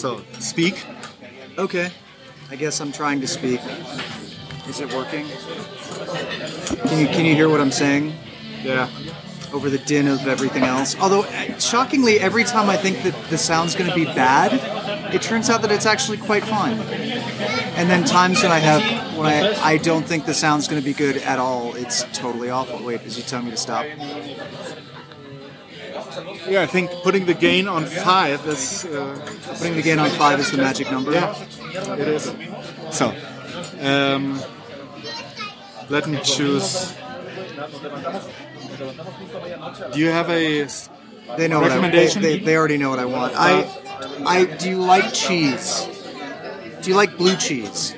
So, speak. Okay. I guess I'm trying to speak. Is it working? Can you can you hear what I'm saying Yeah. over the din of everything else? Although uh, shockingly, every time I think that the sound's going to be bad, it turns out that it's actually quite fine. And then times when I have when I I don't think the sound's going to be good at all, it's totally awful. Wait, is he telling me to stop? Yeah, I think putting the gain on five is. Uh, Putting the gain on five is the magic number. yeah, it is. So, um, let me choose. Do you have a. They know what I, they, Recommendation? they, they already know what I want. I, I do you like cheese? Do you like blue cheese?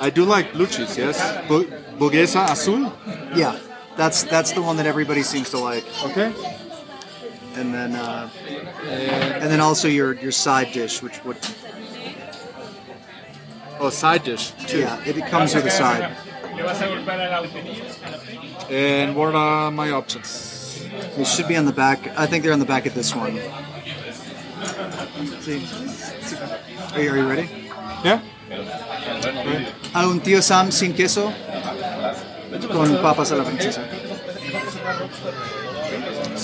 I do like blue cheese, yes. Bu- Burguesa Azul. Yeah, that's that's the one that everybody seems to like. Okay. And then uh, and then also your your side dish, which would Oh, side dish. Too. yeah, it, it comes with a side. And what are my options? It should be on the back. I think they're on the back of this one. See, are you, are you ready? Yeah? A un tío Sam sin queso con papas a la francesa.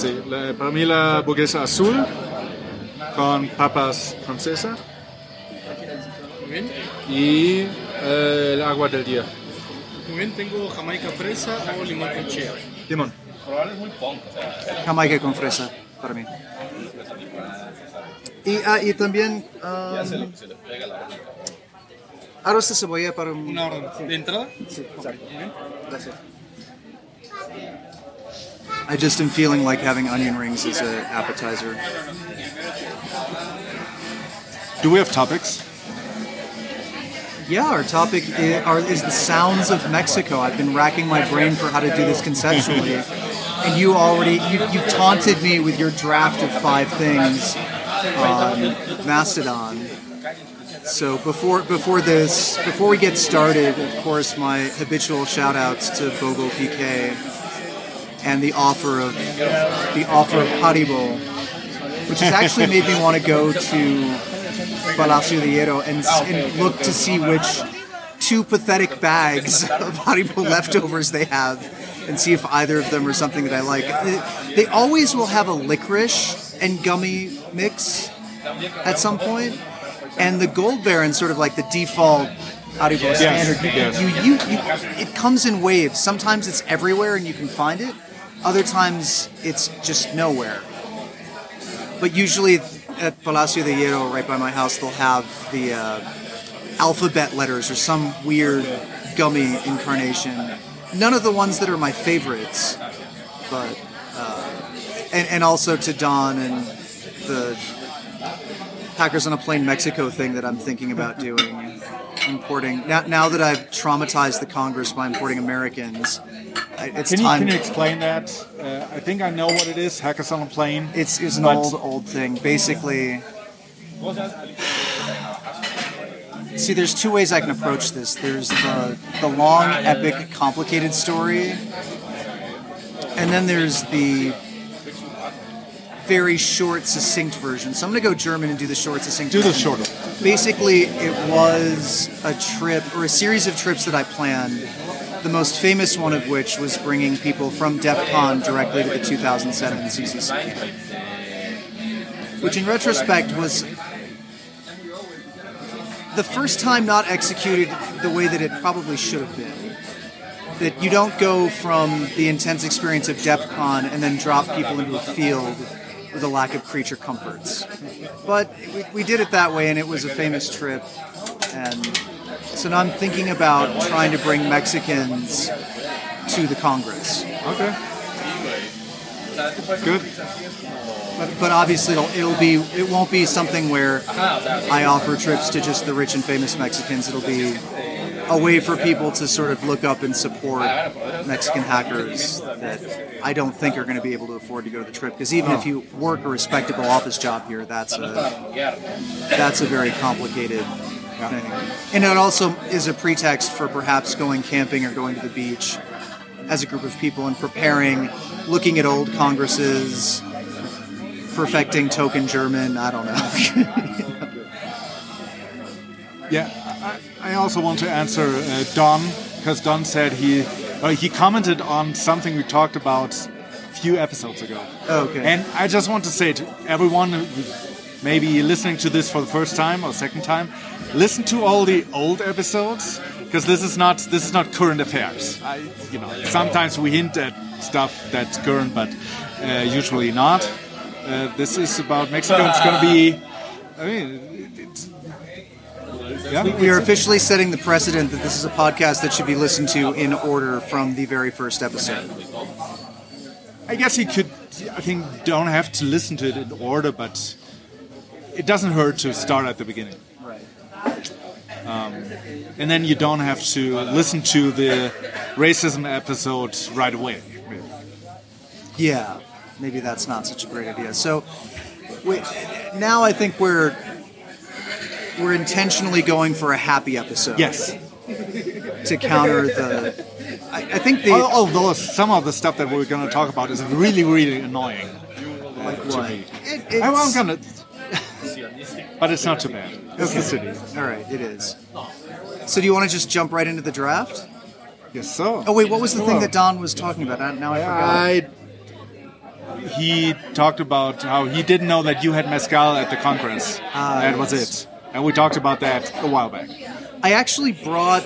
Sí, la- para mí la burguesa azul con papas francesa Muy bien. y eh, el agua del día. Muy bien, tengo jamaica fresa o limón con chía. Limón. Jamaica con fresa para mí. Y, ah, y también um, arroz de cebolla para un... Una orden de entrada. Sí, exacto. Gracias. I just am feeling like having onion rings as an appetizer. Do we have topics? Yeah, our topic is, are, is the sounds of Mexico. I've been racking my brain for how to do this conceptually, and you already you, you taunted me with your draft of five things on Mastodon. So before before this, before we get started, of course, my habitual shout outs to Bobo PK and the offer of the offer of Haribo, which has actually made me want to go to Palacio de Hierro and, and look to see which two pathetic bags of Haribo leftovers they have and see if either of them are something that I like. They, always will have a licorice and gummy mix at some point, and the Goldbären sort of like the default Haribo standard. You, yes. you, you, you, it comes in waves. Sometimes it's everywhere and you can find it. Other times it's just nowhere. But usually at Palacio de Hierro, right by my house, they'll have the uh, alphabet letters or some weird gummy incarnation. None of the ones that are my favorites, but uh, and, and also to Don and the Hackers on a Plane Mexico thing that I'm thinking about doing. Importing now, now that I've traumatized the Congress by importing Americans, it's Can you, time. can you explain that? Uh, I think I know what it is. Hackers on a plane. It's, it's an old, old thing. Basically, see, there's two ways I can approach this. There's the, the long, epic, complicated story, and then there's the very short, succinct version. So I'm going to go German and do the short, succinct. Do the shorter. Basically, it was a trip or a series of trips that I planned. The most famous one of which was bringing people from DEF CON directly to the 2007 CCC which in retrospect was the first time not executed the way that it probably should have been. That you don't go from the intense experience of DEF CON and then drop people into a field with a lack of creature comforts. But we, we did it that way, and it was a famous trip. And so now I'm thinking about trying to bring Mexicans to the Congress. Okay. Good. But, but obviously, it'll, it'll be it won't be something where I offer trips to just the rich and famous Mexicans. It'll be a way for people to sort of look up and support Mexican hackers that I don't think are going to be able to afford to go to the trip. Because even if oh. you work a respectable office job here, that's a that's a very complicated thing. And it also is a pretext for perhaps going camping or going to the beach as a group of people and preparing, looking at old congresses, perfecting token German. I don't know. Yeah, I, also want to answer uh, Don because Don said he uh, he commented on something we talked about a few episodes ago. Oh, okay. And I just want to say to everyone maybe listening to this for the first time or second time, listen to all the old episodes because this is not this is not current affairs. I, you know, sometimes we hint at stuff that's current, but uh, usually not. Uh, this is about Mexico. It's going to be. I mean, it's, yeah, We are officially setting the precedent that this is a podcast that should be listened to in order from the very first episode. I guess you could. I think don't have to listen to it in order, but it doesn't hurt to start at the beginning. Right. Um, and then you don't have to listen to the racism episode right away. Yeah, maybe that's not such a great idea. So we, now I think we're we're intentionally going for a happy episode. Yes, To counter the, I, I think the Al- although some of the stuff that we're going to talk about is really, really annoying. like what? It, I'm, I'm gonna, but it's not too bad. It's the city. All right, it is. So do you want to just jump right into the draft? Yes, so. Oh wait, what was the thing that Don was talking about? I- Now I forgot. I. He talked about how he didn't know that you had mezcal at the conference. Ah, that was it, and we talked about that a while back. I actually brought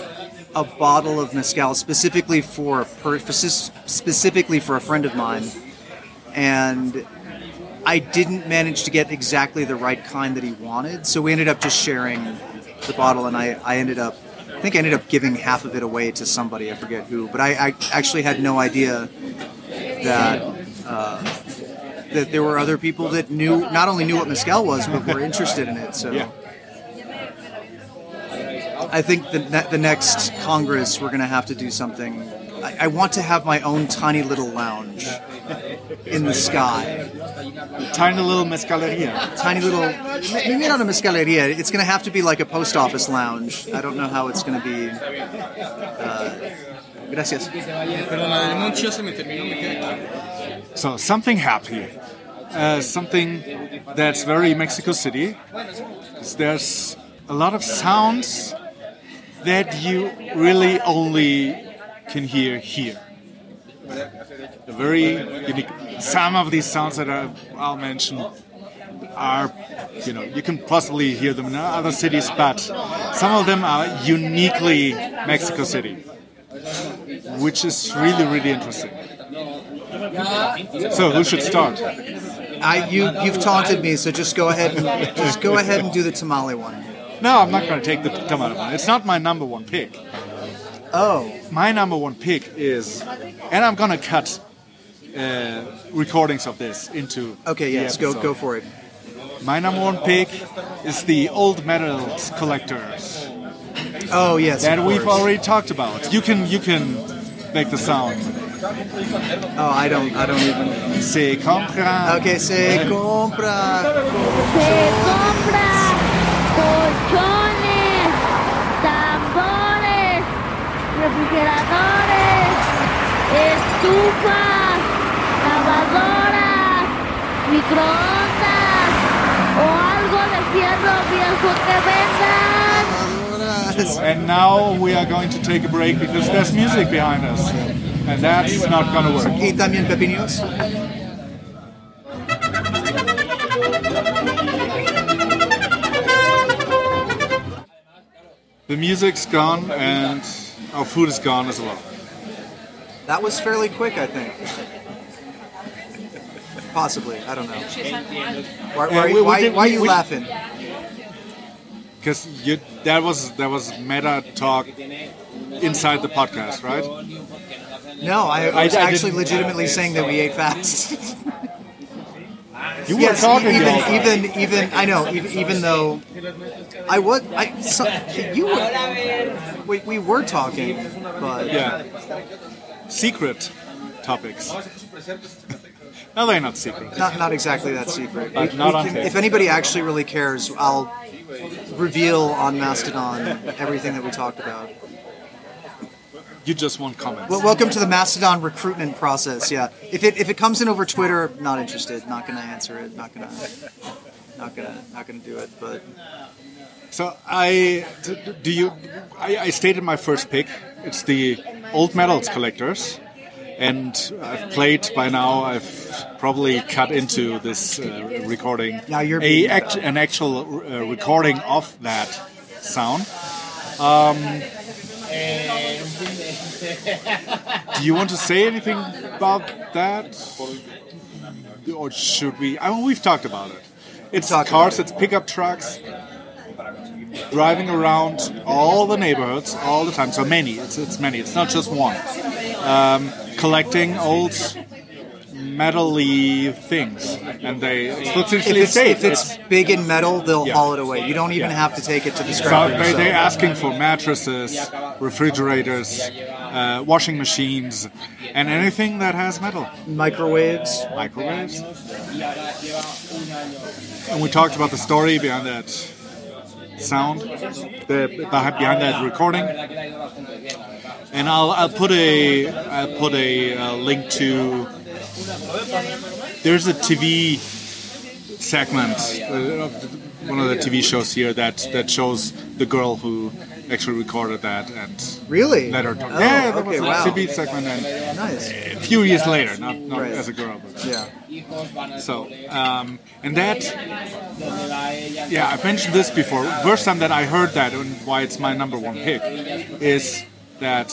a bottle of mezcal specifically for, specifically for a friend of mine, and I didn't manage to get exactly the right kind that he wanted. So we ended up just sharing the bottle, and I, I ended up. I think I ended up giving half of it away to somebody. I forget who, but I, I actually had no idea that uh, that there were other people that knew not only knew what mezcal was, but were interested in it. So. Yeah. I think the, the next Congress we're going to have to do something. I, I want to have my own tiny little lounge in the sky. Tiny little mezcaleria. Tiny little, maybe not a mezcaleria. It's going to have to be like a post office lounge. I don't know how it's going to be. Uh, gracias. Pero la de limón chio se me terminó, me quedé aquí. So something happy, uh, something that's very Mexico City. There's a lot of sounds that you really only can hear here. Very unique. Some of these sounds that I, I'll mention are, you know, you can possibly hear them in other cities, but some of them are uniquely Mexico City, which is really, really interesting. So who should start? I you you've taunted me, so just go ahead and just go ahead and do the tamale one. No, I'm not going to take the tomato one. It's not my number one pick. Oh, My number one pick is, and I'm going to cut uh, recordings of this into. okay, the yes, go go for it. My number one pick is the old metals collectors Oh yes, that of we've already talked about. You can you can make the sound. Oh, I don't I don't even. Se compra. Okay, se compra. Se compra colchones, tambores, refrigeradores, estufas, lavadoras, microondas o algo de fierro viejo que vendan. And now we are going to take a break because there's music behind us, and that's not going to work. Y también pepinillos. The music's gone and our food is gone as well. That was fairly quick, I think. Possibly, I don't know. Why, why, we why, did- why are you we- laughing? Because that was that was meta talk inside the podcast, right? No, I, I was I actually legitimately saying that we ate fast. You yes, talking even even even I know even, even though I was I so, you were we, we were talking, but yeah, secret topics. no, they're not secret. not not exactly that secret. We- not we on can- if anybody actually really cares, I'll reveal on Mastodon everything that we talked about. You just want comments. Well, welcome to the Mastodon recruitment process. Yeah, if it if it comes in over Twitter, not interested. Not gonna answer it. Not gonna. Not gonna. Not gonna do it. But So I do you? I, I stated my first pick. It's the old metals collectors, and I've played by now. I've probably cut into this uh, recording Now you're a act, an actual uh, recording of that sound. Um, do you want to say anything about that, or should we? I mean, we've talked about it. It's cars, about it's pickup trucks, driving around all the neighborhoods all the time. So many. It's it's many. It's not just one. Um, collecting old metal-y things, and they if explicitly it's, state if it's big and metal, they'll Yeah. haul it away. You don't even Yeah. have to take it to the So scrapper. they, so- they're asking for mattresses, refrigerators, uh, washing machines, and anything that has metal. microwaves. Microwaves. And we talked about the story behind that sound, the behind behind that recording. And I'll, I'll put a I'll put a uh, link to. There's a TV segment, of one of the TV shows here that that shows the girl who actually recorded that and Really? let her talk. Oh, yeah, that okay, was a wow. TV segment, and Nice. a few years later, not not Right. as a girl, but Yeah. so, um, and that, yeah, I mentioned this before. First time that I heard that and why it's my number one pick is that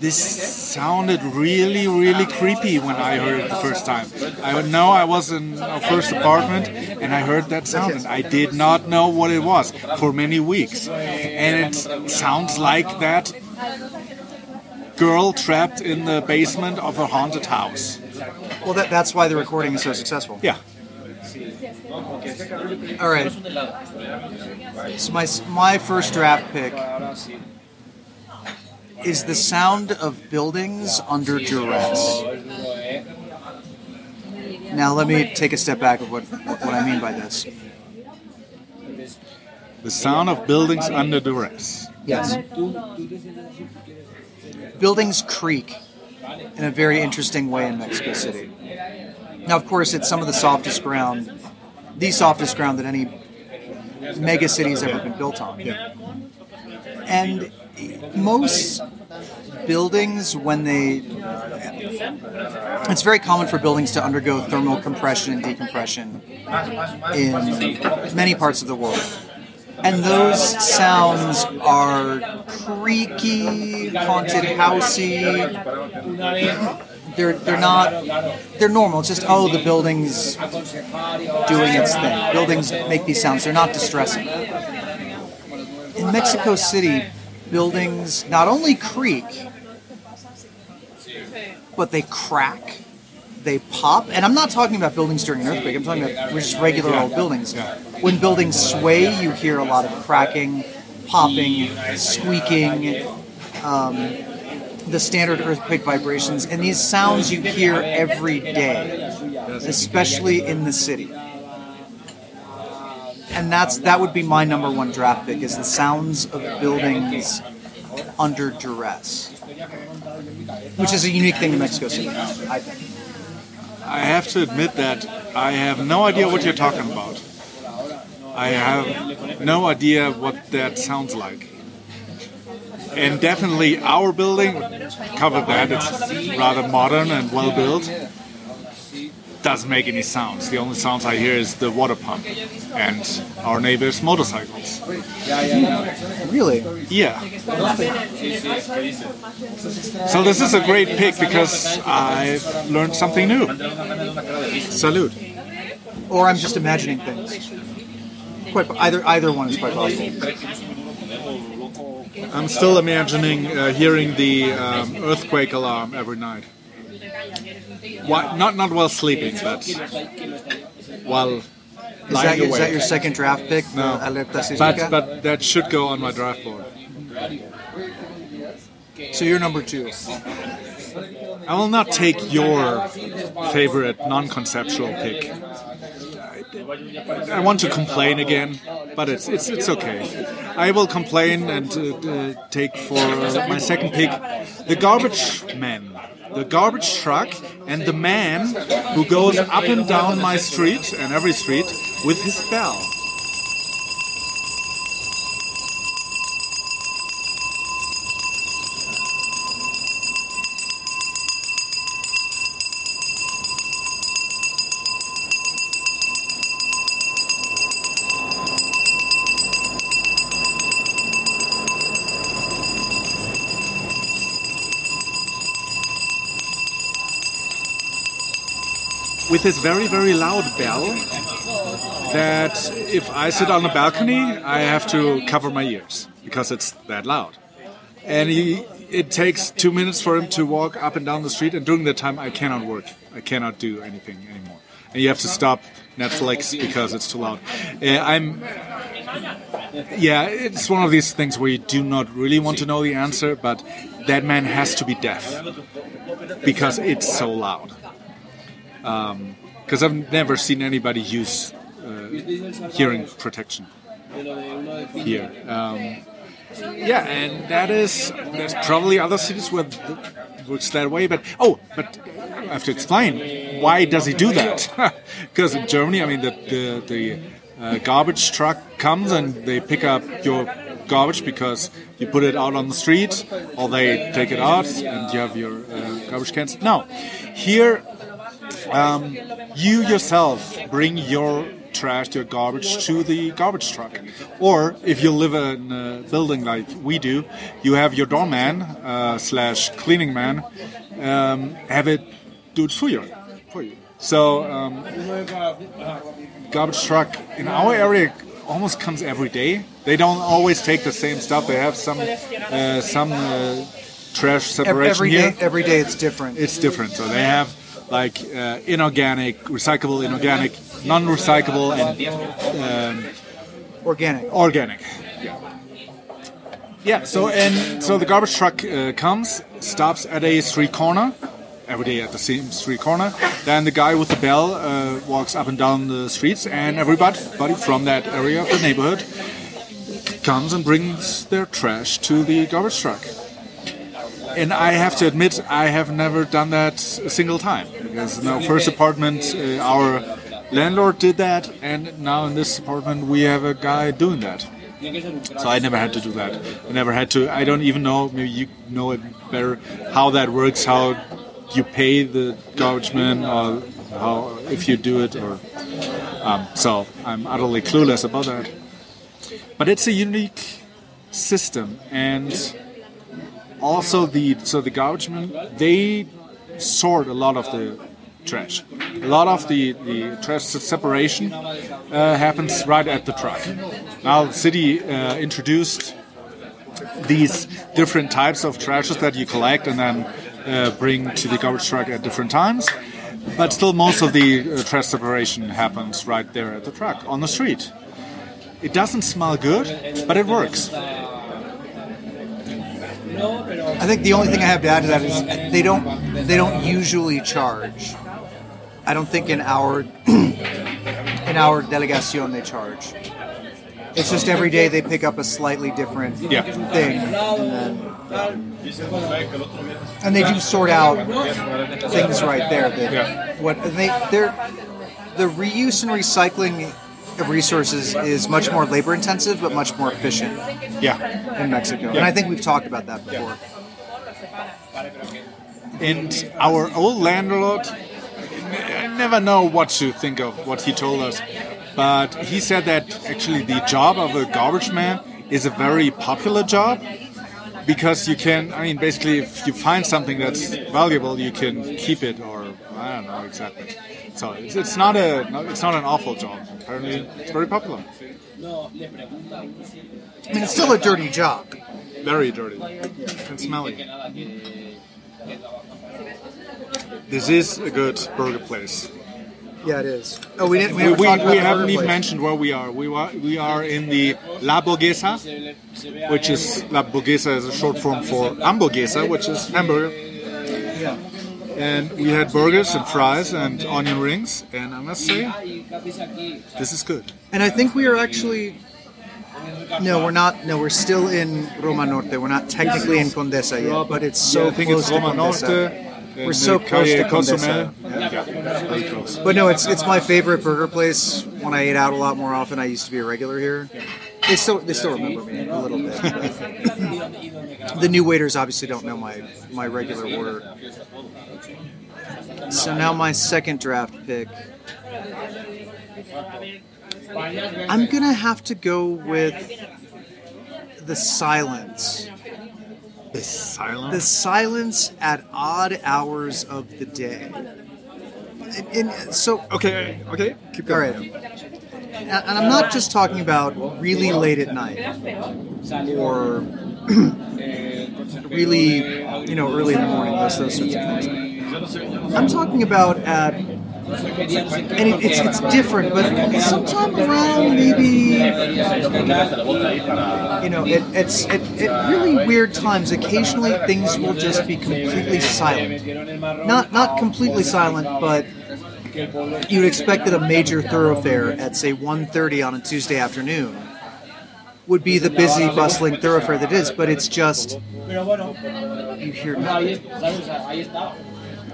this sounded really, really creepy when I heard it the first time. I know I was in our first apartment and I heard that sound and I did not know what it was for many weeks. And it sounds like that girl trapped in the basement of a haunted house. Well, that, that's why the recording is so successful. Yeah. All right. So my my first draft pick is the sound of buildings under duress. Now let me take a step back of what what I mean by this. The sound of buildings under duress. Yes. Buildings creak in a very interesting way in Mexico City. Now, of course, it's some of the softest ground, the softest ground that any mega city has ever been built on. Yeah. And most buildings, when they. It's very common for buildings to undergo thermal compression and decompression in many parts of the world. And those sounds are creaky, haunted housey. They're they're not they're normal. It's just oh the building's doing its thing. Buildings make these sounds. They're not distressing. In Mexico City, buildings not only creak, but they crack, they pop. And I'm not talking about buildings during an earthquake. I'm talking about just regular old buildings. When buildings sway, you hear a lot of cracking, popping, squeaking, um, the standard earthquake vibrations, and these sounds you hear every day, especially in the city. And that's that would be my number one draft pick is the sounds of buildings under duress, which is a unique thing in Mexico City. I. I have to admit that I have no idea what you're talking about. I have no idea what that sounds like. And definitely our building covered that. It's rather modern and well built. Doesn't make any sounds. The only sounds I hear is the water pump and our neighbors' motorcycles. Really, Yeah. So this is a great pick because I've learned something new. Salute. or I'm just imagining things. Quite either either one is quite possible. I'm still imagining uh, hearing the um, earthquake alarm every night. Why, not not while sleeping, but while Is that, your, that your second draft pick? No. But but that should go on my draft board. so you're number two. I will not take your favorite non-conceptual pick. I want to complain again, but it's it's it's okay. I will complain and uh, uh, take for uh, my second pick the garbage man, the garbage truck, and the man who goes up and down my street and every street with his bell. With this very very loud bell that if I sit on the balcony I have to cover my ears because it's that loud. And he, it takes two minutes for him to walk up and down the street and during that time I cannot work. I cannot do anything anymore. And you have to stop Netflix because it's too loud. Uh, I'm yeah it's one of these things where you do not really want to know the answer but that man has to be deaf because it's so loud because I've never seen anybody use uh, hearing protection here. Um, yeah, and that is there's probably other cities where it works that way. But oh, but I have to explain why does he do that? Because in Germany, I mean, the the, the uh, garbage truck comes and they pick up your garbage because you put it out on the street, or they take it out and you have your uh, garbage cans. Now, here um, you yourself bring your trash, your garbage to the garbage truck. Or if you live in a building like we do, you have your doorman uh, slash cleaning man um, have it do it for you. For you. So um, garbage truck in our area almost comes every day. They don't always take the same stuff. They have some uh, some uh, trash separation Every here day, every day it's different. it's different. So they have like uh, inorganic, recyclable, inorganic, non-recyclable, and um, organic. organic. Yeah. Yeah. So and so the garbage truck uh, comes, stops at a street corner. Every day at the same street corner. Then the guy with the bell uh, walks up and down the streets, and everybody from that area of the neighborhood comes and brings their trash to the garbage truck. And I have to admit, I have never done that a single time because in our first apartment, uh, our landlord did that, and now in this apartment, we have a guy doing that. So I never had to do that. I never had to. I don't even know. Maybe you know it better how that works. How you pay the garbage man, or how if you do it, or um, so I'm utterly clueless about that. But it's a unique system, and also the so the garbage men they sort a lot of the trash. A lot of the, the trash separation uh, happens right at the truck. Now the city uh, introduced these different types of trashes that you collect and then uh, bring to the garbage truck at different times. But still, most of the uh, trash separation happens right there at the truck on the street. It doesn't smell good, but it works. I think the only thing I have to add to that is they don't they don't usually charge. I don't think in our in our delegacion they charge. It's just every day they pick up a slightly different Yeah. thing, and then and they do sort out things right there. That Yeah. what they they're the reuse and recycling of resources is much more labor intensive, but much more efficient Yeah. in Mexico. And I think we've talked about that before. And our old landlord, I never know what to think of what he told us, but he said that actually the job of a garbage man is a very popular job because you can, I mean, basically, if you find something that's valuable, you can keep it, or I don't know exactly. So it's, it's not a, no, it's not an awful job. Apparently, it's very popular. I mean, it's still a dirty job. Very dirty and smelly. This is a good burger place. Yeah, it is. Oh, we didn't. We, We, we, we haven't even place. mentioned where we are. We are we are in the La Burguesa, which is La Burguesa is a short form for Hamburguesa, which is hamburger. Yeah. and we had burgers and fries and onion rings, and I must say, this is good. And I think we are actually. No, we're not. No, we're still in Roma Norte. We're not technically in Condesa yet, but it's so Yeah, I think close it's to Roma Condesa. Norte. We're so close to Condesa. Yeah, close. But no, it's it's my favorite burger place. When I ate out a lot more often, I used to be a regular here. They still they still remember me a little bit. the new waiters obviously don't know my my regular order. So now my second draft pick. I'm gonna have to go with the silence. The silence. The silence at odd hours of the day. And, and so Okay, okay, keep going. right. And and I'm not just talking about really late at night or really, you know, early in the morning, those, those sorts of things. I'm talking about at, and it, it's, it's different, but sometime around maybe, you know, it, it's at, at really weird times. Occasionally things will just be completely silent. Not, not completely silent, but you'd expect that a major thoroughfare at say 1.30 on a tuesday afternoon would be the busy bustling thoroughfare that is but it's just you hear nothing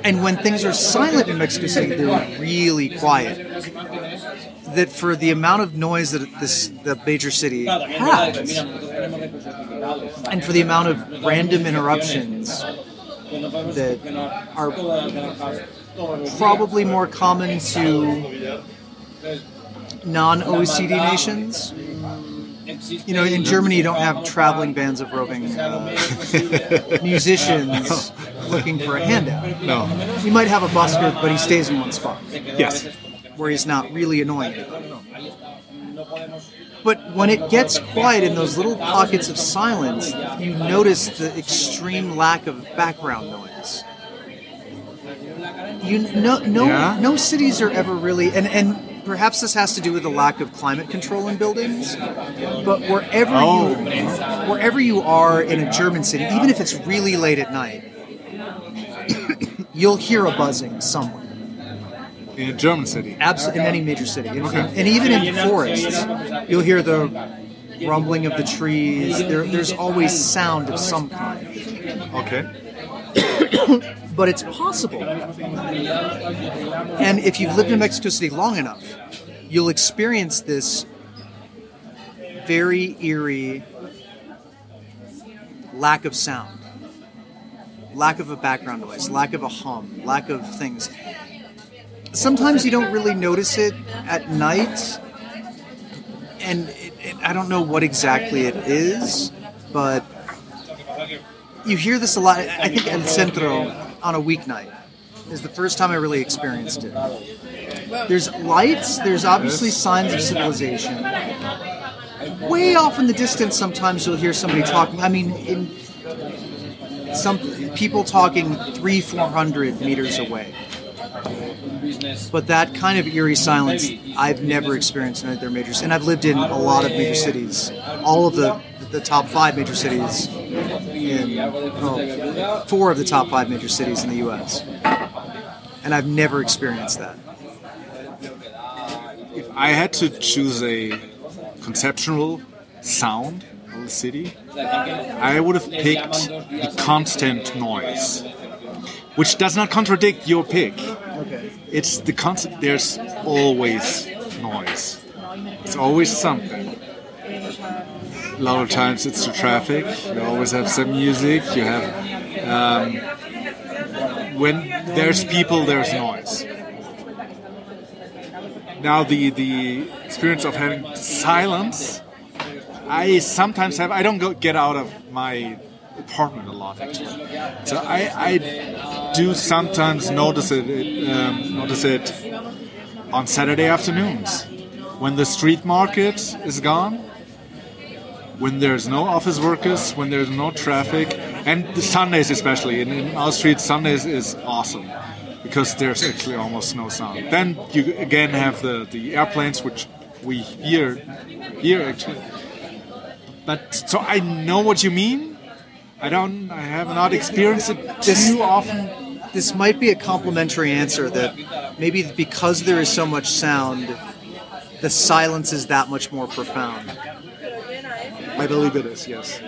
and when things are silent in mexico city they're really quiet that for the amount of noise that this the major city has and for the amount of random interruptions that are probably more common to non OECD nations. You know, in Germany, you don't have traveling bands of roving uh, musicians looking for a handout. No. You might have a busker, but he stays in one spot Yes. where he's not really annoying. But when it gets quiet in those little pockets of silence, you notice the extreme lack of background noise. You no no Yeah. no cities are ever really and and perhaps this has to do with the lack of climate control in buildings. But wherever Oh. you wherever you are in a German city, even if it's really late at night, you'll hear a buzzing somewhere. In a German city. Abs- in any major city, and, Okay. and even in forests, you'll hear the rumbling of the trees. There, there's always sound of some kind, Okay. But it's possible. And if you've lived in Mexico City long enough, you'll experience this very eerie lack of sound, lack of a background noise, lack of a hum, lack of things. Sometimes you don't really notice it at night, and it, it, I don't know what exactly it is, but you hear this a lot. I think El Centro on a weeknight is the first time I really experienced it. There's lights, there's obviously signs of civilization. Way off in the distance, sometimes you'll hear somebody talking. I mean, in some people talking three, four hundred meters away. But that kind of eerie silence, I've never experienced in other major cities. And I've lived in a lot of major cities, all of the the top five major cities in well, four of the top five major cities in the U.S. And I've never experienced that. If I had to choose a conceptual sound of the city, I would have picked the constant noise, which does not contradict your pick. Okay. It's the constant. There's always noise. It's always something. A lot of times it's the traffic. You always have some music. You have um, when there's people, there's noise. Now the the experience of having silence, I sometimes have. I don't go get out of my apartment a lot actually, so I, I do sometimes notice it, it um, notice it on Saturday afternoons when the street market is gone, when there's no office workers, when there's no traffic, and Sundays especially. In, in our street, Sundays is awesome because there's actually almost no sound. Then you again have the, the airplanes, which we hear here actually. But so I know what you mean. I don't. I have not experienced it too often this might be a complimentary answer that maybe because there is so much sound, the silence is that much more profound. I believe it is. Yes.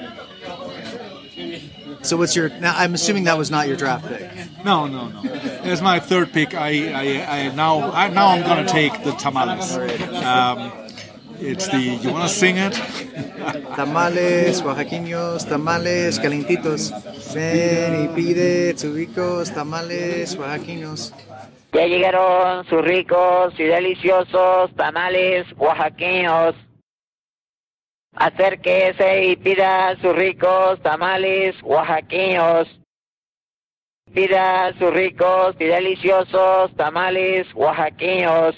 So what's your? Now I'm assuming that was not your draft pick. No, no, no. As my third pick, I, I, I now, I, now I'm gonna take the tamales. Um, it's the. You wanna sing it? Tamales oaxaqueños, tamales calientitos. Ven y pide tus ricos tamales oaxaqueños. Ya llegaron sus ricos y deliciosos tamales oaxaqueños. Acérquese y pida sus ricos tamales oaxaqueños. Pida sus ricos y deliciosos tamales oaxaqueños.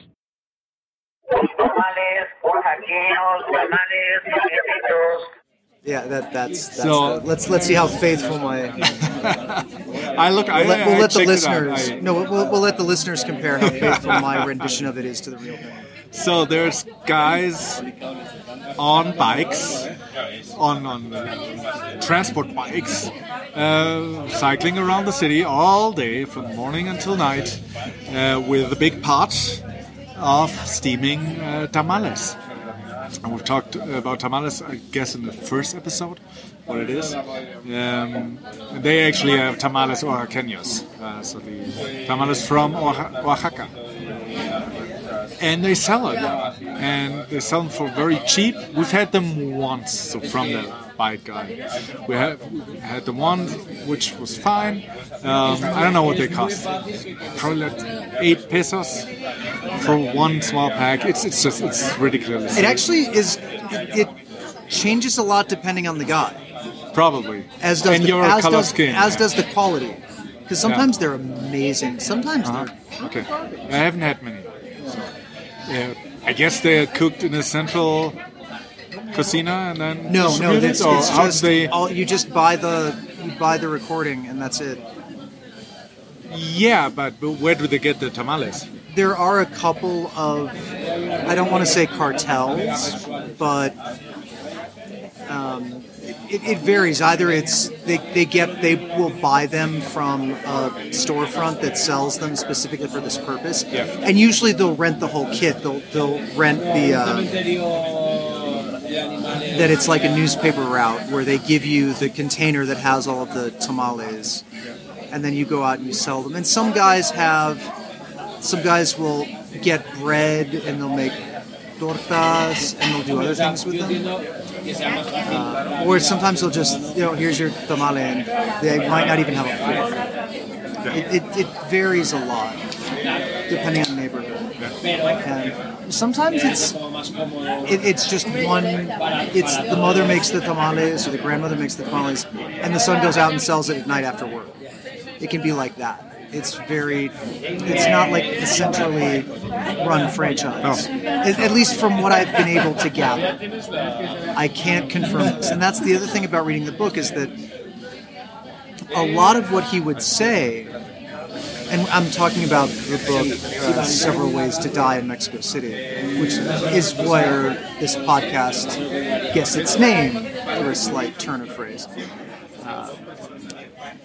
Tamales oaxaqueños, tamales calientitos. Yeah, that that's, that's So- the- let's let's see how faithful my I look. I, we'll let, we'll let the checked it out. listeners I- no we'll, we'll let the listeners compare how faithful my rendition of it is to the real thing. So there's guys on bikes, on on uh, transport bikes, uh, cycling around the city all day from morning until night, uh, with a big pot of steaming uh, tamales. And we've talked about tamales, I guess, in the first episode, what it is. Um, they actually have tamales oaxaqueños, uh, so the tamales from Oaxa- Oaxaca and they sell it, and they sell them for very cheap. We've had them once, so from the bike guy, we have had the one which was fine. Um, I don't know what they cost, probably like eight pesos for one small pack. It's it's just it's ridiculous. It actually is. It, it changes a lot depending on the guy, probably as does and the, your as color does, skin. as does the quality. Because sometimes they're amazing. Sometimes Uh-huh. they're Okay, I haven't had many. Yeah, I guess they're cooked in a central casino, and then no, no. that's, or it's just they? all, you just buy the you buy the recording and that's it. Yeah, but, but where do they get the tamales? There are a couple of I don't want to say cartels, but um, it, it varies. Either it's they, they get they will buy them from a storefront that sells them specifically for this purpose, Yeah. and usually they'll rent the whole kit. They'll they'll rent the. Uh, that it's like a newspaper route where they give you the container that has all of the tamales and then you go out and you sell them and some guys have some guys will get bread and they'll make tortas and they'll do other things with them uh, or sometimes they'll just you know here's your tamale and they might not even have a fork it, it, it varies a lot depending on the neighborhood. And sometimes it's it, it's just one it's the mother makes the tamales or the grandmother makes the tamales and the son goes out and sells it at night after work. It can be like that it's very it's not like a centrally run franchise. At, at least from what i've been able to gather i can't confirm this. And that's the other thing about reading the book is that a lot of what he would say and I'm talking about the book uh, Several Ways to Die in Mexico City, which is where this podcast gets its name for a slight turn of phrase. Uh,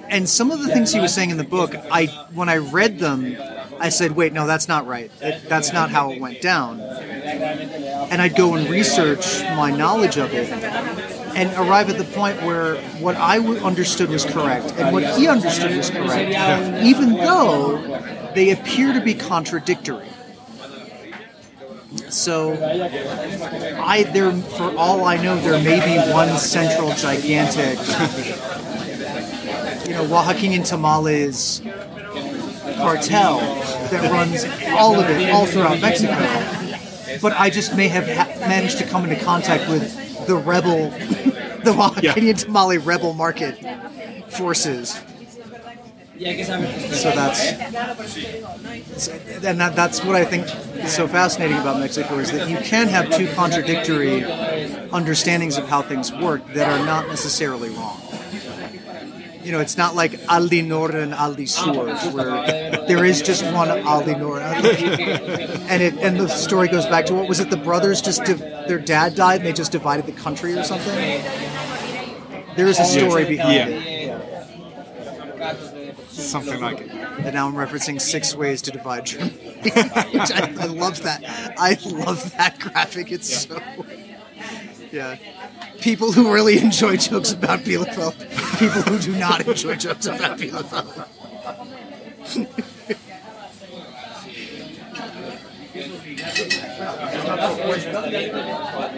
and some of the things he was saying in the book, I when I read them, I said, "Wait, no, that's not right. It, that's not how it went down." And I'd go and research my knowledge of it, and arrive at the point where what I understood was correct and what he understood was correct, even though they appear to be contradictory. So, I there for all I know, there may be one central gigantic, you know, Oaxacan tamales cartel that runs all of it all throughout Mexico. But I just may have ha- managed to come into contact with the rebel, the Oaxacan tamale rebel market forces. Yeah, because I'm. So that's and that, that's what I think is so fascinating about Mexico is that you can have two contradictory understandings of how things work that are not necessarily wrong. You know, it's not like Aldi Nord and Aldi Süd, where there is just one Aldi Nord, and it and the story goes back to what was it? The brothers just div- their dad died, and they just divided the country or something. There is a story behind Yeah. it. Something like it. and now I'm referencing Six Ways to Divide Germany. I, I love that. I love that graphic. It's so. Yeah. People who really enjoy jokes about Bielefeld, people who do not enjoy jokes about Bielefeld.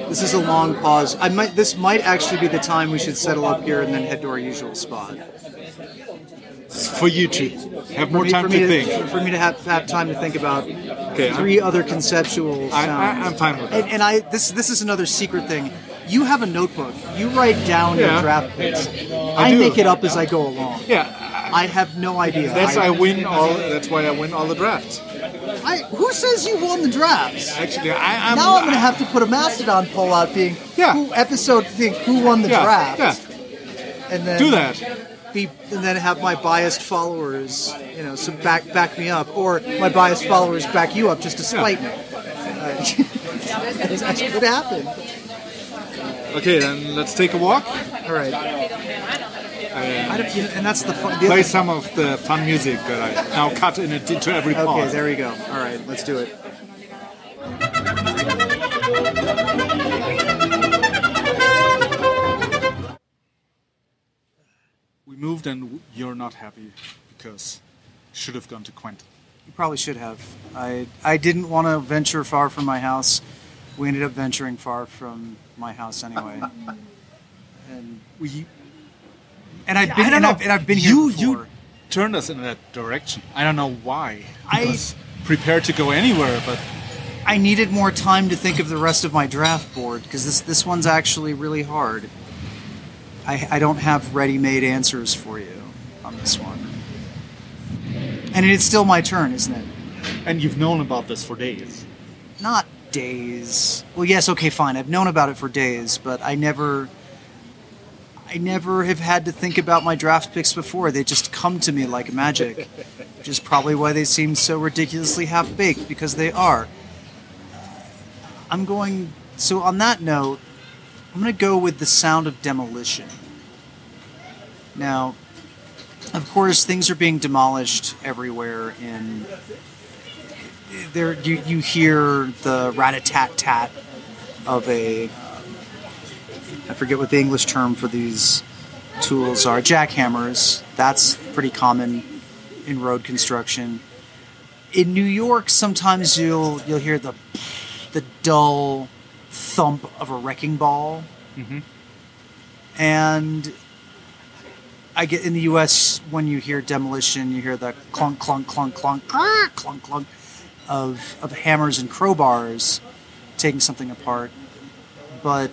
This is a long pause. I might. This might actually be the time we should settle up here and then head to our usual spot. For you to have more for me, time for to me think. For me to have, have time to think about Okay, three other conceptual I, I, I'm fine with that. and, and I this this is another secret thing. You have a notebook. You write down your draft picks. I, do. make it up as I go along. yeah, I have no idea. that's I, I win all. That's why I win all the drafts. I- who says you won the drafts? Actually, I, I'm now I'm going to have to put a mastodon poll out, being Yeah. who episode think who won the yeah, draft, yeah. and then Do that. Be, and then have my biased followers, you know, so back back me up, or my biased followers back you up just to spite me. Uh, that's what happen. Okay, then let's take a walk. All right. Don't, you know, and that's the fun. The Play some of the fun music that I now cut in it into every okay, there we go. All right, let's do it. We moved and you're not happy because you should have gone to Quentin. You probably should have. I I didn't want to venture far from my house. We ended up venturing far from my house anyway. Mm. and We, and I've I been don't and know. I've, and I've been you, here before. You turned us in that direction. I don't know why. I- was prepared to go anywhere, but I needed more time to think of the rest of my draft board because this this one's actually really hard. I, I don't have ready-made answers for you on this one, and it's still my turn, isn't it? and you've known about this for days. Not days. Well, yes, okay, fine. I've known about it for days, but I never. I never have had to think about my draft picks before. They just come to me like magic, which is probably why they seem so ridiculously half baked because they are. I'm going. So, on that note, I'm going to go with the sound of demolition. Now, of course, things are being demolished everywhere in there you, you hear the rat-a-tat-tat of a I forget what the English term for these tools are jackhammers. That's pretty common in road construction. In New York sometimes you'll you'll hear the the dull thump of a wrecking ball. Mm-hmm. And I get in the U.S. when you hear demolition, you hear the clunk, clunk, clunk, clunk, clunk, clunk, clunk of of hammers and crowbars taking something apart. But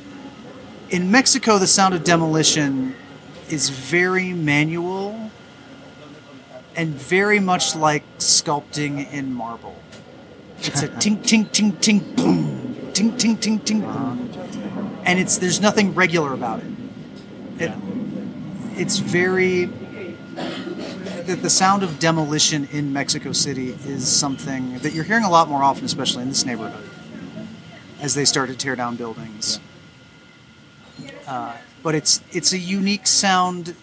in Mexico, the sound of demolition is very manual and very much like sculpting in marble. It's a tink, tink, tink, ting, boom, ting, ting, ting, ting, uh-huh. boom, and it's there's nothing regular about it. It it's very the, the sound of demolition in Mexico City is something that you're hearing a lot more often, especially in this neighborhood, as they start to tear down buildings. Uh, but it's it's a unique sound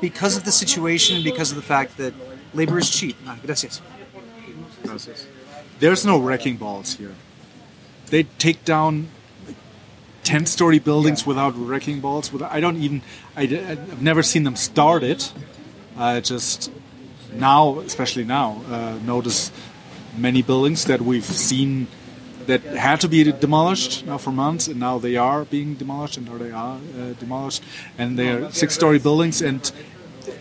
because of the situation and because of the fact that labor is cheap. Ah, gracias. There's no wrecking balls here. They take down ten-story buildings without wrecking balls. Without, I don't even. I, have never seen them started. I just now, especially now, uh, notice many buildings that we've seen that had to be demolished now for months, and now they are being demolished, and or they are uh, demolished, and they are six-story buildings. And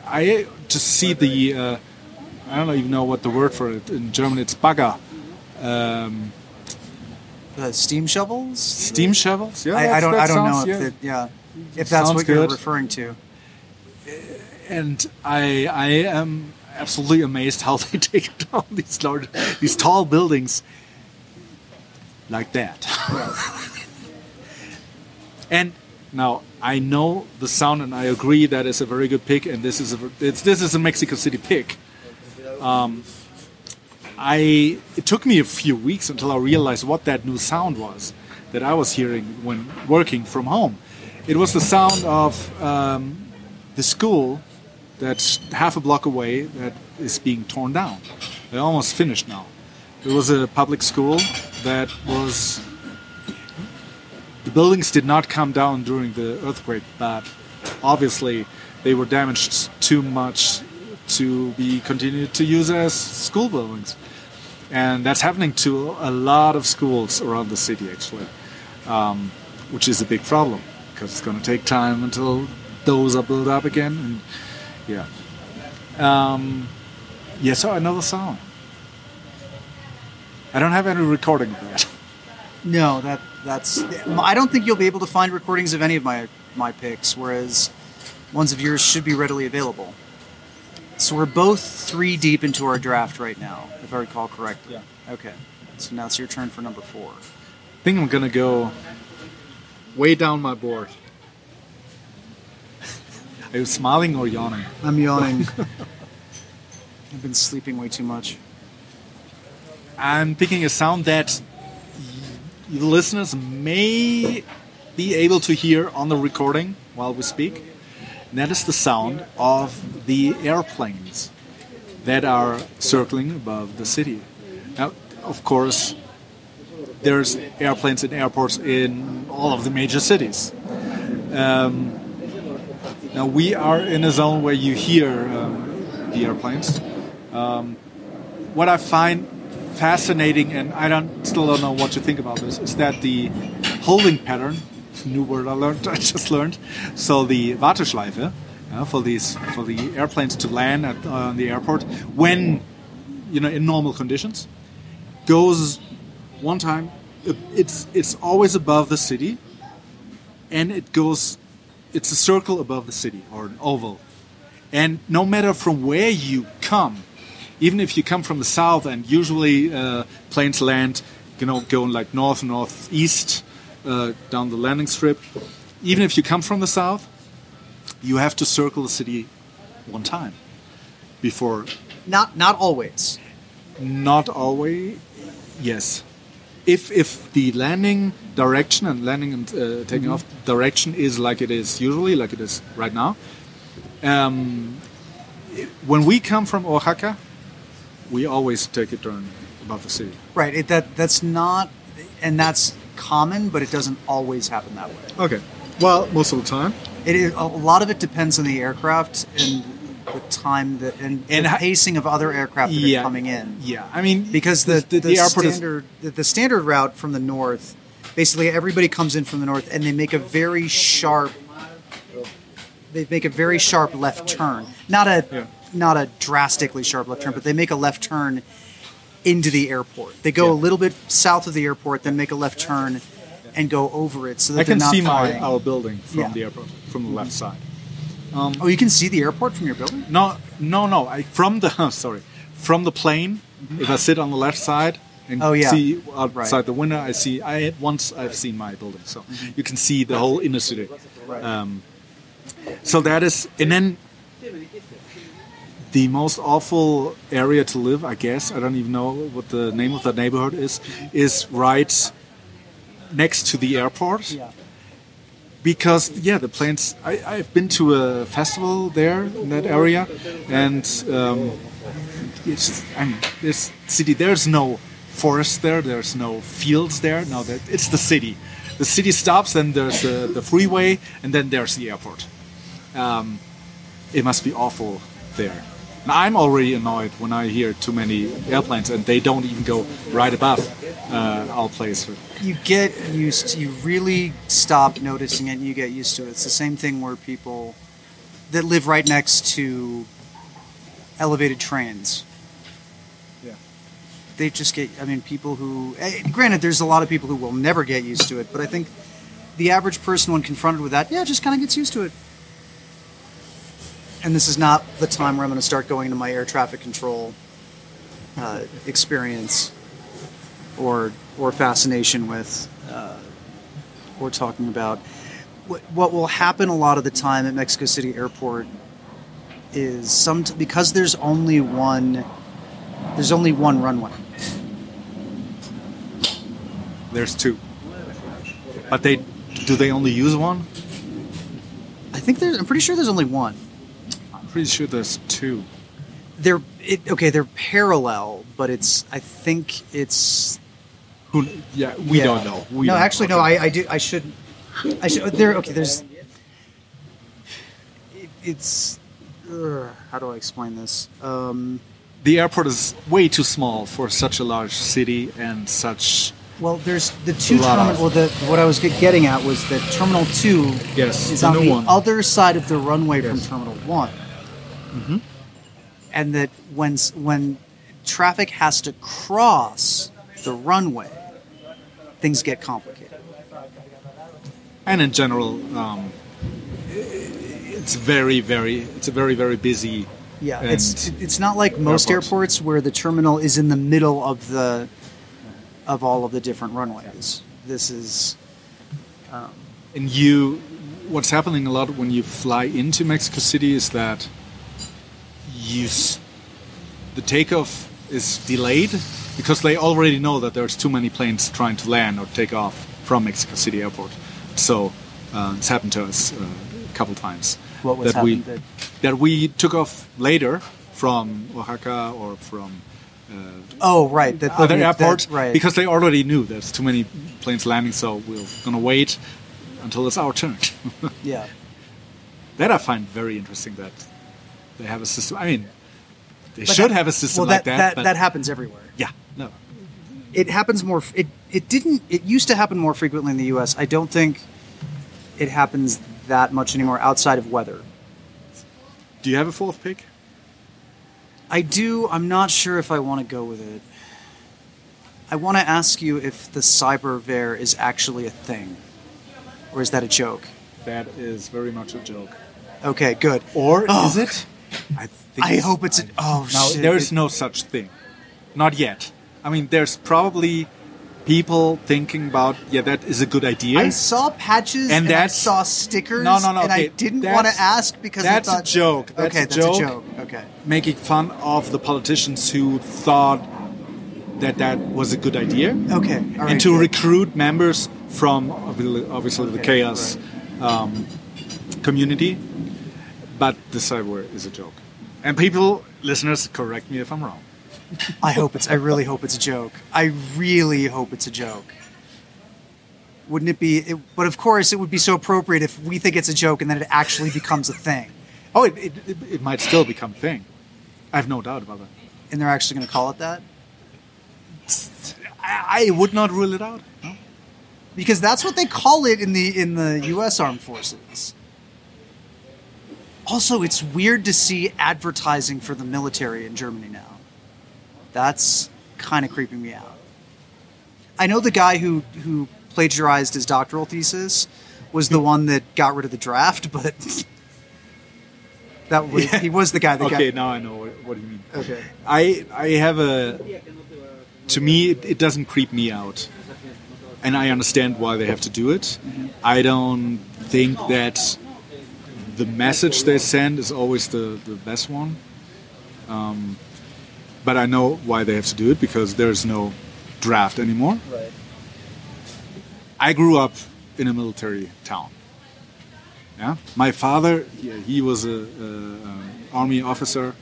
I just see the. Uh, I don't even know what the word for it in German. It's Bagger. Um, The steam shovels. steam shovels. Yeah, I, I don't. I don't sounds- know yeah. if it, yeah, if that's Sounds what you're good. referring to. and I I am absolutely amazed how they take down these large, these tall buildings like that. and now I know the sound, and I agree that is a very good pick, and this is a it's, this is a Mexico City pick. Um, I it took me a few weeks until I realized what that new sound was that I was hearing when working from home. It was the sound of um, the school that's half a block away that is being torn down. They're almost finished now. It was a public school that was. The buildings did not come down during the earthquake, but obviously they were damaged too much to be continued to use as school buildings. And that's happening to a lot of schools around the city, actually, um, which is a big problem because it's going to take time until those are built up again. And yeah. Um, yeah, so another song. I don't have any recording of that. No, that that's. I don't think you'll be able to find recordings of any of my my picks, whereas ones of yours should be readily available. So we're both three deep into our draft right now, if I recall correctly. Yeah. Okay. So now it's your turn for number four. I think I'm gonna go way down my board. Are you smiling or yawning? I'm yawning. I've been sleeping way too much. I'm picking a sound that y- the listeners may be able to hear on the recording while we speak. And that is the sound of the airplanes that are circling above the city. Now, of course, there's airplanes in airports in all of the major cities. Um, now we are in a zone where you hear um, the airplanes. Um, what I find fascinating, and I don't still don't know what to think about this, is that the holding pattern. New word I learned. I just learned. So the Warteschleife uh, for these for the airplanes to land at uh, the airport when you know in normal conditions goes one time. It's it's always above the city, and it goes. It's a circle above the city or an oval, and no matter from where you come, even if you come from the south, and usually uh, planes land, you know, going like north, northeast uh, down the landing strip. Even if you come from the south, you have to circle the city one time before. Not not always. Not always. Yes. If if the landing direction and landing and uh, taking off direction is like it is usually, like it is right now, um, when we come from Oaxaca, we always take a turn above the city. Right. It, that that's not, and that's common, but it doesn't always happen that way. Okay. Well, most of the time. It is, a lot of it depends on the aircraft and the time that and, And the pacing of other aircraft that Yeah. are coming in. Yeah, I mean because the, the, the, is standard the, the standard route from the north, basically everybody comes in from the north and they make a very sharp. They make a very sharp left turn, not a Yeah. not a drastically sharp left turn, but they make a left turn into the airport. They go Yeah. a little bit south of the airport, then make a left turn and go over it, so that I can see my our building from Yeah. the airport from the left side. Oh, you can see the airport from your building. No, no, no. I from the sorry from the plane. If I sit on the left side and Oh, yeah. see outside Right. Mm-hmm. the window, I see. I once I've seen my building, so you can see the whole inner city. Um, so that is, and then the most awful area to live, I guess. I don't even know what the name of that neighborhood is. Is right next to the airport because yeah the planes I, i've been to a festival there in that area and um, it's i mean this city there's no forest there there's no fields there no that it's the city the city stops then there's the, the freeway and then there's the airport um, it must be awful there and i'm already annoyed when i hear too many airplanes and they don't even go right above uh, our place you get used you really stop noticing it and you get used to it. It's the same thing where people that live right next to elevated trains. Yeah. they just get i mean people who eh, granted there's a lot of people who will never get used to it but i think the average person when confronted with that yeah just kind of gets used to it and this is not the time where i'm going to start going into my air traffic control uh, experience or or fascination with uh, we're talking about. What, what will happen a lot of the time at Mexico City Airport is some because there's only one there's only one runway. There's two. But they do they only use one? I think there's I'm pretty sure there's only one. Pretty sure there's two. They're it, okay. They're parallel, but it's. I think it's. Who? Yeah, we yeah. don't know. We no, don't actually, know. no. I, I do. I should. I should. There. Okay. There's. It, it's. ugh, how do I explain this? Um, the airport is way too small for such a large city and such. well, there's the two terminal. Well, the what I was getting at was that Terminal Two Yes, is on the one. other side of the runway from Terminal One, mm-hmm. and that when when traffic has to cross the runway, things get complicated. And in general, um, it's very, very. It's a very, very busy. Yeah, it's it's not like most airports. airports where the terminal is in the middle of the of all of the different runways. This is And you, what's happening a lot when you fly into Mexico City is that s- the takeoff is delayed because they already know that there's too many planes trying to land or take off from Mexico City Airport. So uh, it's happened to us uh, a couple times. What was that we that we took off later from Oaxaca or from oh right that other that- airports right because they already knew there's too many planes landing, so we're gonna wait until it's our turn. yeah that I find very interesting that they have a system. I mean, they But should that- have a system well, like that. that but that happens everywhere. yeah, no, It happens more. It it didn't. It used to happen more frequently in the U.S. I don't think it happens that much anymore outside of weather. do you have a fourth pick? I do. I'm not sure if I want to go with it. I want to ask you if the cyberware is actually a thing, or is that a joke? That is very much a joke. Okay, good. Or Oh, is it? I think I hope it's a- oh, shit. There is It- no such thing, not yet. I mean, there's probably people thinking about yeah, that is a good idea. I saw patches and, And I saw stickers. No, no, no, And I didn't want to ask because that's a I thought, joke, that's okay, a that's joke. a joke. Okay. making fun of the politicians who thought that that was a good idea. Okay. all right, and to good. recruit members from obviously the Okay, chaos um, community, but the cyberware is a joke. And people, listeners, correct me if I'm wrong. I hope it's. I really hope it's a joke. I really hope it's a joke. Wouldn't it be? It, but of course, it would be so appropriate if we think it's a joke and then it actually becomes a thing, Oh, it, it, it, it might still become a thing. I have no doubt about that. and they're actually going to call it that I, I would not rule it out. No? because that's what they call it in the in the U.S. Armed Forces. Also, it's weird to see advertising for the military in Germany now. That's kind of creeping me out. I know the guy who who plagiarized his doctoral thesis was the one that got rid of the draft, but that was, he was the guy that Okay, got. now I know what, what you mean. Okay. I I have a. To me, it, it doesn't creep me out, and I understand why they have to do it. Mm-hmm. I don't think that the message they send is always the the best one. Um, but I know why they have to do it because there's no draft anymore. Right. I grew up in a military town. Yeah, my father, he, he was a, a, a army officer.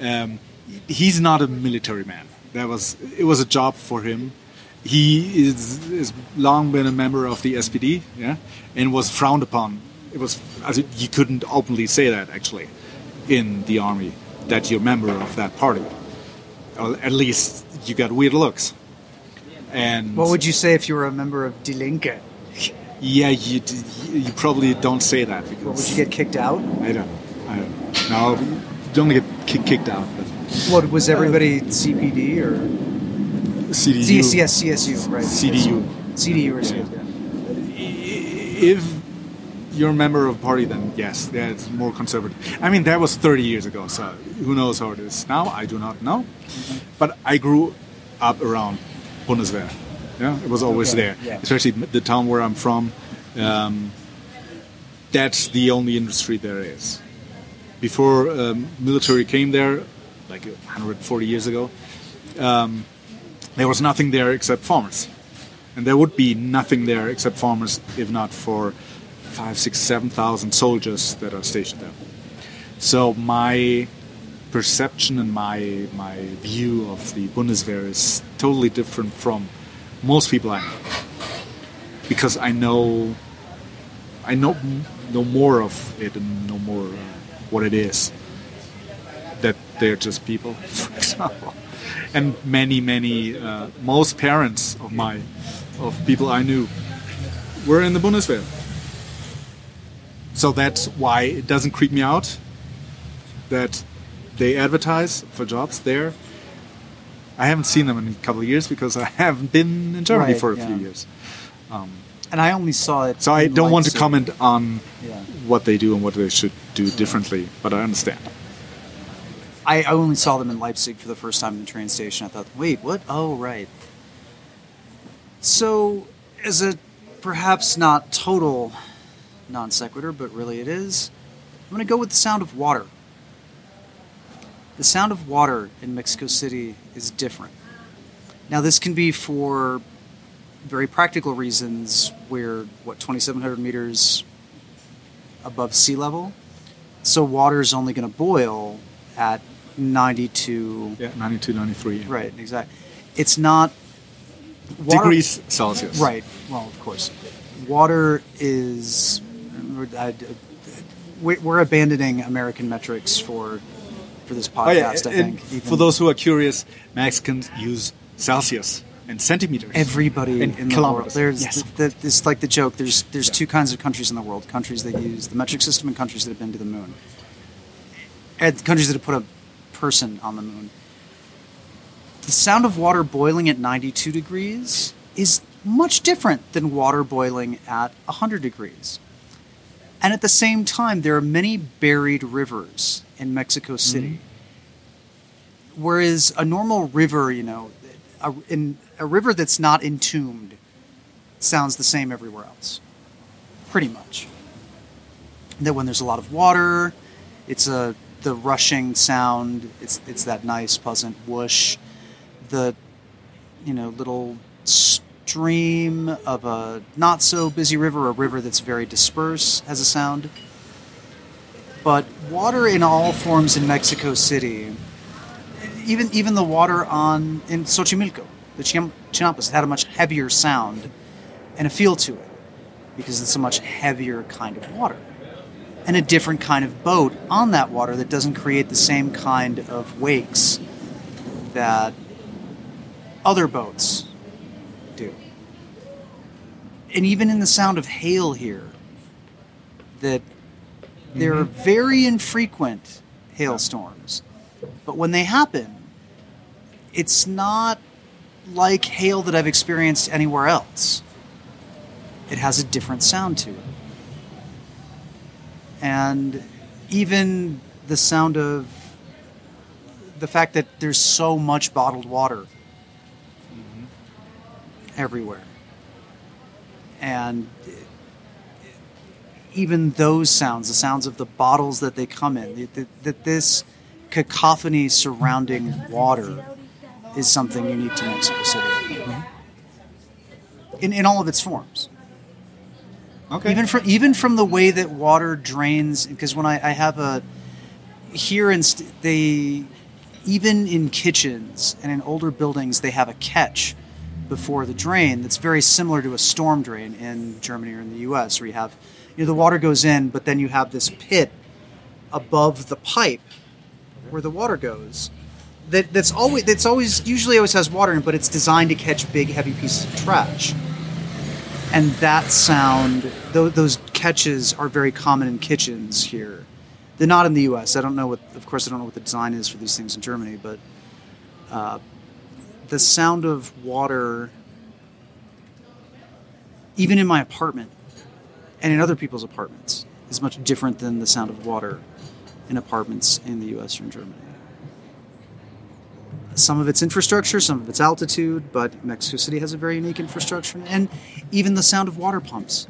Um, he's not a military man. That was it was a job for him. He is has long been a member of the SPD, yeah, and was frowned upon. It was as you couldn't openly say that actually in the army that you're a member of that party. Or at least you got weird looks. And What would you say if you were a member of Die Linke? yeah, you, you probably don't say that because would you get kicked out? I don't. Know. I don't. No, you don't get kicked out. But What was everybody CPD or CDU. CS, CSU? Right. CDU. CDU or CSU. If you're a member of a party, then yes, yeah, it's more conservative. I mean, that was 30 years ago, so who knows how it is now? I do not know. But I grew up around Bundeswehr. Yeah, it was always Okay, there, yeah. especially the town where I'm from. Um, that's the only industry there is. Before um, military came there, like 140 years ago, um, there was nothing there except farmers, and there would be nothing there except farmers if not for five, six, seven thousand soldiers that are stationed there. So my perception and my my view of the Bundeswehr is totally different from most people I know because I know I know know more of it and know more uh, what it is. That they're just people, for example, and many many uh, most parents of my of people I knew were in the Bundeswehr. So that's why it doesn't creep me out that they advertise for jobs there. I haven't seen them in a couple of years because I haven't been in Germany Right, for a yeah. few years. Um, and I only saw it. So I don't want to comment on Yeah. what they do and what they should do differently, but I understand. I, I only saw them in Leipzig for the first time in the train station. I thought, wait, what? Oh, right. So, as a perhaps not total non sequitur, but really it is, I'm going to go with the sound of water. The sound of water in Mexico City is different. Now, this can be for very practical reasons. We're, what, 2,700 meters above sea level? So, water is only going to boil at 92. Yeah, 92, 93 Right, exactly. It's not. water- degrees Celsius. Right. Well, of course. Water is. I- uh, we- We're abandoning American metrics for for this podcast. Oh, yeah, I and think. for those who are curious, Mexicans use Celsius and centimeters. everybody and in the world, there's Yes. the, this like the joke. There's there's two kinds of countries in the world: countries that use the metric system and countries that have been to the moon, and countries that have put a person on the moon. The sound of water boiling at 92 degrees is much different than water boiling at 100 degrees. And at the same time, there are many buried rivers in Mexico mm-hmm. City. Whereas a normal river, you know, a, in, a river that's not entombed sounds the same everywhere else. Pretty much. That when there's a lot of water, it's a the rushing sound. It's it's that nice, pleasant whoosh. The you know little stream of a not so busy river, a river that's very dispersed, has a sound. But water in all forms in Mexico City, even even the water on in Xochimilco, the Chinampas, had a much heavier sound and a feel to it because it's a much heavier kind of water and a different kind of boat on that water that doesn't create the same kind of wakes that other boats. And even in the sound of hail here, that there are mm-hmm. very infrequent hailstorms, but when they happen, it's not like hail that I've experienced anywhere else. It has a different sound to it. And even the sound of the fact that there's so much bottled water mm-hmm. everywhere and even those sounds the sounds of the bottles that they come in that, that this cacophony surrounding water is something unique to mexico city. Mm-hmm. In, in all of its forms. Okay. even from even from the way that water drains because when I, I have a here in st- they even in kitchens and in older buildings they have a catch before the drain that's very similar to a storm drain in Germany or in the US where you have you know the water goes in but then you have this pit above the pipe where the water goes that that's always that's always usually always has water in but it's designed to catch big heavy pieces of trash. And that sound tho- those catches are very common in kitchens here. They're not in the us i don't know what of course i don't know what the design is for these things in germany but uh, the sound of water even in my apartment and in other people's apartments is much different than the sound of water in apartments in the us or in germany some of its infrastructure, some of its altitude, but Mexico City has a very unique infrastructure, and even the sound of water pumps,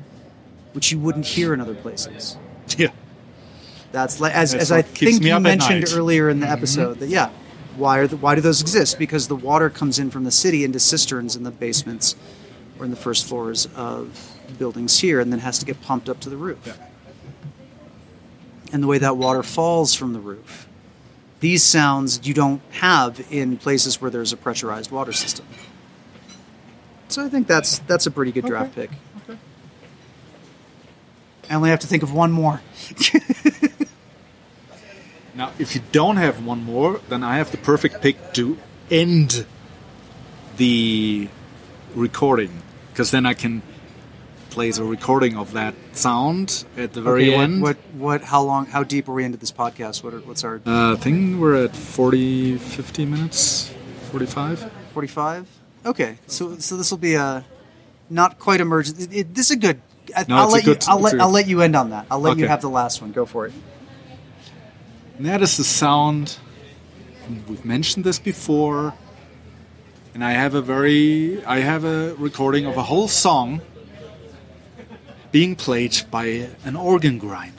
which you wouldn't hear in other places. Yeah. That's like, as, That's as I think you mentioned earlier in the episode. That yeah, why are the, why do those exist? Because the water comes in from the city into cisterns in the basements or in the first floors of buildings here, and then has to get pumped up to the roof. Yeah. and the way that water falls from the roof. These sounds you don't have in places where there's a pressurized water system. So I think that's that's a pretty good draft pick. Okay. I only have to think of one more. Now, if you don't have one more, then I have the perfect pick to end the recording. Because then I can play a recording of that sound at the very Okay, end. What, what how long how deep are we into this podcast? What are, what's our Uh, I think we're at 40, 50 minutes, 45. 45? Okay. So so this will be a not quite emergent. It, it- this is a good I, No, I'll it's a let good- you I'll let a- I'll let you end on that. I'll let you have the last one. Go for it. And that is the sound. We've mentioned this before, and I have a very, I have a recording of a whole song being played by an organ grinder.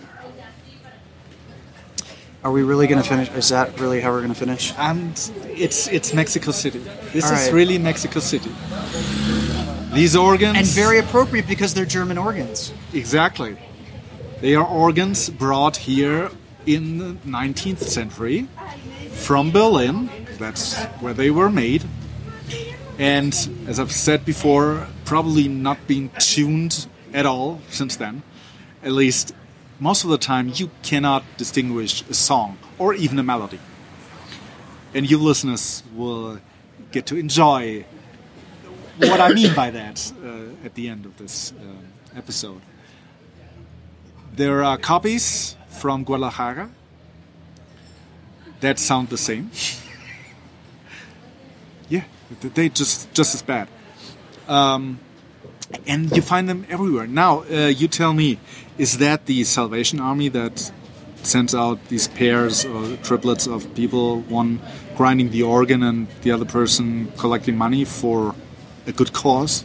Are we really going to finish? Is that really how we're going to finish? and it's it's Mexico City. This All is right. really Mexico City. These organs And very appropriate because they're German organs. exactly. They are organs brought here in the 19th century from Berlin. That's where they were made. And as I've said before, probably not been tuned at all since then. At least most of the time, you cannot distinguish a song or even a melody. And you listeners will get to enjoy what I mean by that uh, at the end of this uh, episode. There are copies from Guadalajara that sound the same. yeah, they just just as bad. Um, and you find them everywhere. Now, uh, you tell me, is that the Salvation Army that sends out these pairs or triplets of people, one grinding the organ and the other person collecting money for a good cause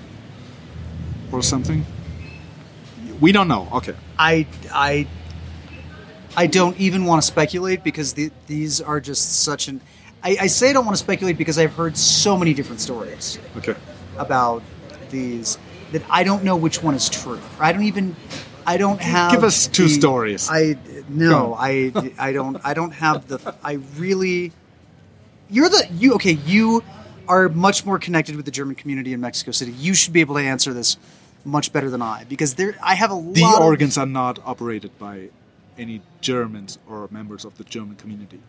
or something? We don't know. Okay. I I I don't even want to speculate because the, these are just such an. I, I say I don't want to speculate because I've heard so many different stories Okay. about these that I don't know which one is true. I don't even. I don't have. Give us two the- stories. I no. I I don't. I don't have the. I really. You're the you. Okay, you are much more connected with the German community in Mexico City. You should be able to answer this much better than I because there. I have a The lot. of- organs are not operated by any Germans or members of the German community.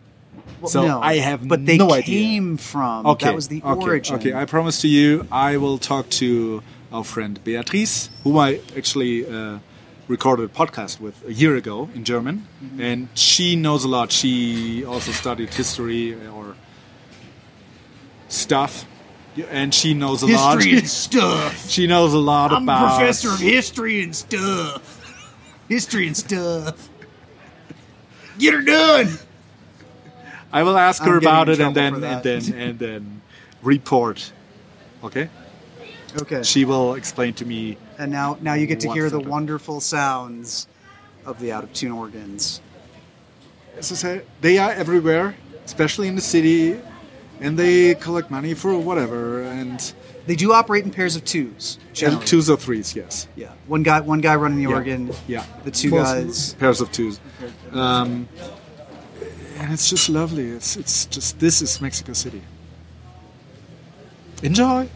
Well, so no, I have but they no idea. came from. Okay. That was the okay, origin. Okay, I promise to you, I will talk to our friend Beatrice, whom I actually uh, recorded a podcast with a year ago in German, Mm-hmm. and she knows a lot. She also studied history or stuff, and she knows a lot. history and stuff. she knows a lot I'm about a professor of history and stuff. History and stuff. Get her done. I will ask I'm her about it and then and then and then report. Okay, Okay. she will explain to me. And now, now you get to hear the that? wonderful sounds of the out of tune organs. As I said, they are everywhere, especially in the city, and they collect money for whatever and, They do operate in pairs of twos. and Generally. twos or threes. Yes, Yeah. One guy, one guy running the Yeah. organ. Yeah, The two Most- guys. pairs of twos, um, and it's just lovely. It's it's just this is Mexico City. Enjoy.